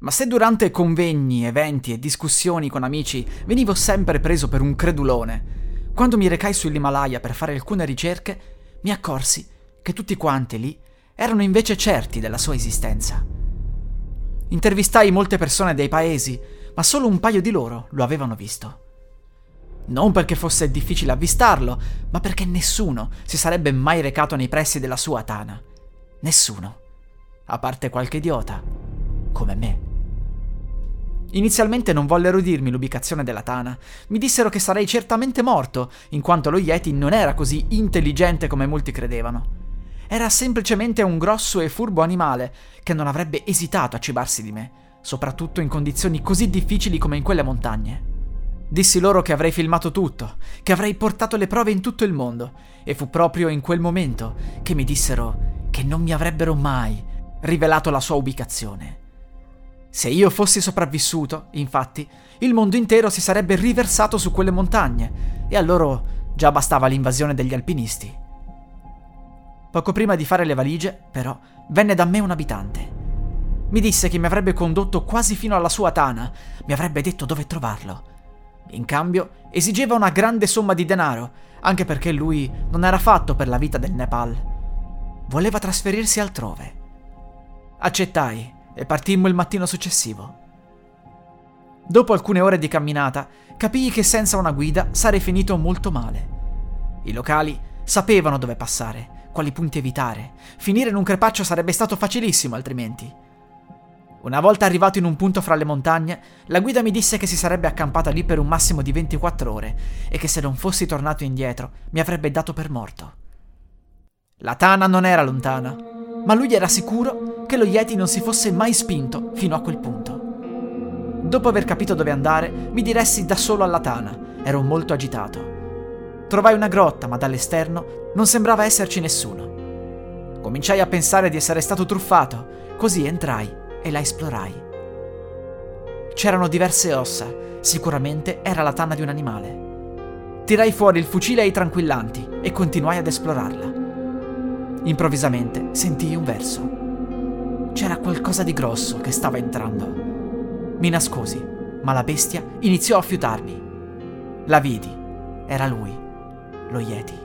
Ma se durante convegni, eventi e discussioni con amici venivo sempre preso per un credulone, quando mi recai sull'Himalaya per fare alcune ricerche, mi accorsi che tutti quanti lì erano invece certi della sua esistenza. Intervistai molte persone dei paesi, ma solo un paio di loro lo avevano visto. Non perché fosse difficile avvistarlo, ma perché nessuno si sarebbe mai recato nei pressi della sua tana. Nessuno. A parte qualche idiota, come me. Inizialmente non vollero dirmi l'ubicazione della tana. Mi dissero che sarei certamente morto, in quanto lo Yeti non era così intelligente come molti credevano. Era semplicemente un grosso e furbo animale che non avrebbe esitato a cibarsi di me, soprattutto in condizioni così difficili come in quelle montagne. Dissi loro che avrei filmato tutto, che avrei portato le prove in tutto il mondo, e fu proprio in quel momento che mi dissero che non mi avrebbero mai rivelato la sua ubicazione. Se io fossi sopravvissuto, infatti, il mondo intero si sarebbe riversato su quelle montagne e a loro già bastava l'invasione degli alpinisti. Poco prima di fare le valigie, però, venne da me un abitante. Mi disse che mi avrebbe condotto quasi fino alla sua tana, mi avrebbe detto dove trovarlo. In cambio, esigeva una grande somma di denaro, anche perché lui non era fatto per la vita del Nepal. Voleva trasferirsi altrove. Accettai e partimmo il mattino successivo. Dopo alcune ore di camminata, capii che senza una guida sarei finito molto male. I locali sapevano dove passare, quali punti evitare. Finire in un crepaccio sarebbe stato facilissimo altrimenti. Una volta arrivato in un punto fra le montagne, la guida mi disse che si sarebbe accampata lì per un massimo di 24 ore e che se non fossi tornato indietro mi avrebbe dato per morto. La tana non era lontana, ma lui era sicuro che lo Yeti non si fosse mai spinto fino a quel punto. Dopo aver capito dove andare, mi diressi da solo alla tana. Ero molto agitato. Trovai una grotta, ma dall'esterno non sembrava esserci nessuno. Cominciai a pensare di essere stato truffato, così entrai e la esplorai. C'erano diverse ossa, sicuramente era la tana di un animale. Tirai fuori il fucile e i tranquillanti e continuai ad esplorarla. Improvvisamente sentii un verso. C'era qualcosa di grosso che stava entrando. Mi nascosi, ma la bestia iniziò a fiutarmi. La vidi. Era lui, lo Yeti.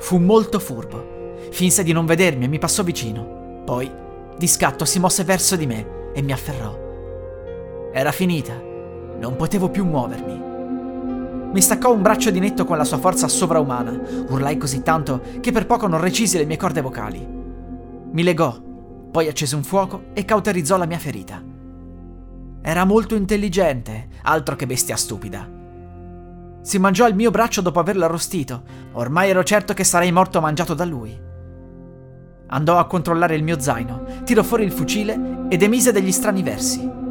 Fu molto furbo. Finse di non vedermi e mi passò vicino. Poi, di scatto, si mosse verso di me e mi afferrò. Era finita. Non potevo più muovermi. Mi staccò un braccio di netto con la sua forza sovraumana. Urlai così tanto che per poco non recisi le mie corde vocali. Mi legò, poi accese un fuoco e cauterizzò la mia ferita. Era molto intelligente, altro che bestia stupida. Si mangiò il mio braccio dopo averlo arrostito. Ormai ero certo che sarei morto mangiato da lui. Andò a controllare il mio zaino, tirò fuori il fucile ed emise degli strani versi.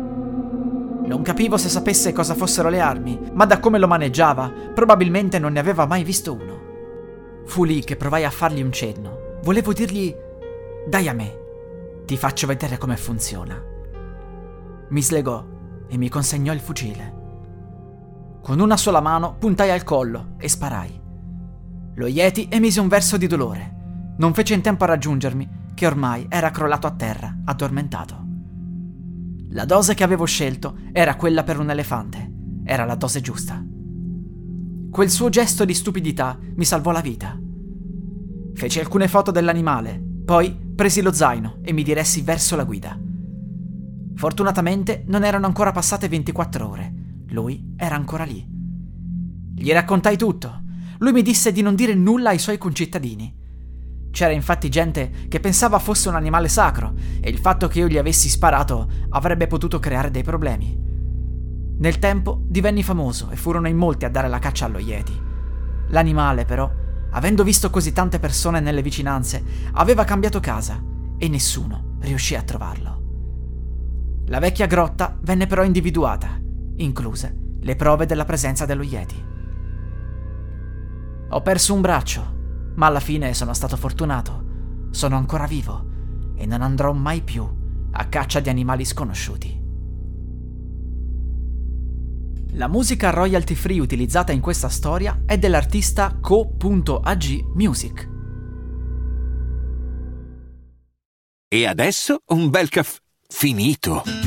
Non capivo se sapesse cosa fossero le armi, ma da come lo maneggiava, probabilmente non ne aveva mai visto uno. Fu lì che provai a fargli un cenno. Volevo dirgli: Dai a me, ti faccio vedere come funziona. Mi slegò e mi consegnò il fucile. Con una sola mano puntai al collo e sparai. Lo Yeti emise un verso di dolore. Non fece in tempo a raggiungermi, che ormai era crollato a terra, addormentato. La dose che avevo scelto era quella per un elefante. Era la dose giusta. Quel suo gesto di stupidità mi salvò la vita. Feci alcune foto dell'animale, poi presi lo zaino e mi diressi verso la guida. Fortunatamente non erano ancora passate 24 ore. Lui era ancora lì. Gli raccontai tutto. Lui mi disse di non dire nulla ai suoi concittadini. C'era infatti gente che pensava fosse un animale sacro e il fatto che io gli avessi sparato avrebbe potuto creare dei problemi. Nel tempo divenni famoso e furono in molti a dare la caccia allo Yeti. L'animale, però, avendo visto così tante persone nelle vicinanze, aveva cambiato casa e nessuno riuscì a trovarlo. La vecchia grotta venne però individuata, incluse le prove della presenza dello Yeti. Ho perso un braccio, ma alla fine sono stato fortunato. Sono ancora vivo e non andrò mai più a caccia di animali sconosciuti. La musica royalty free utilizzata in questa storia è dell'artista Co.ag Music. E adesso un bel caffè finito.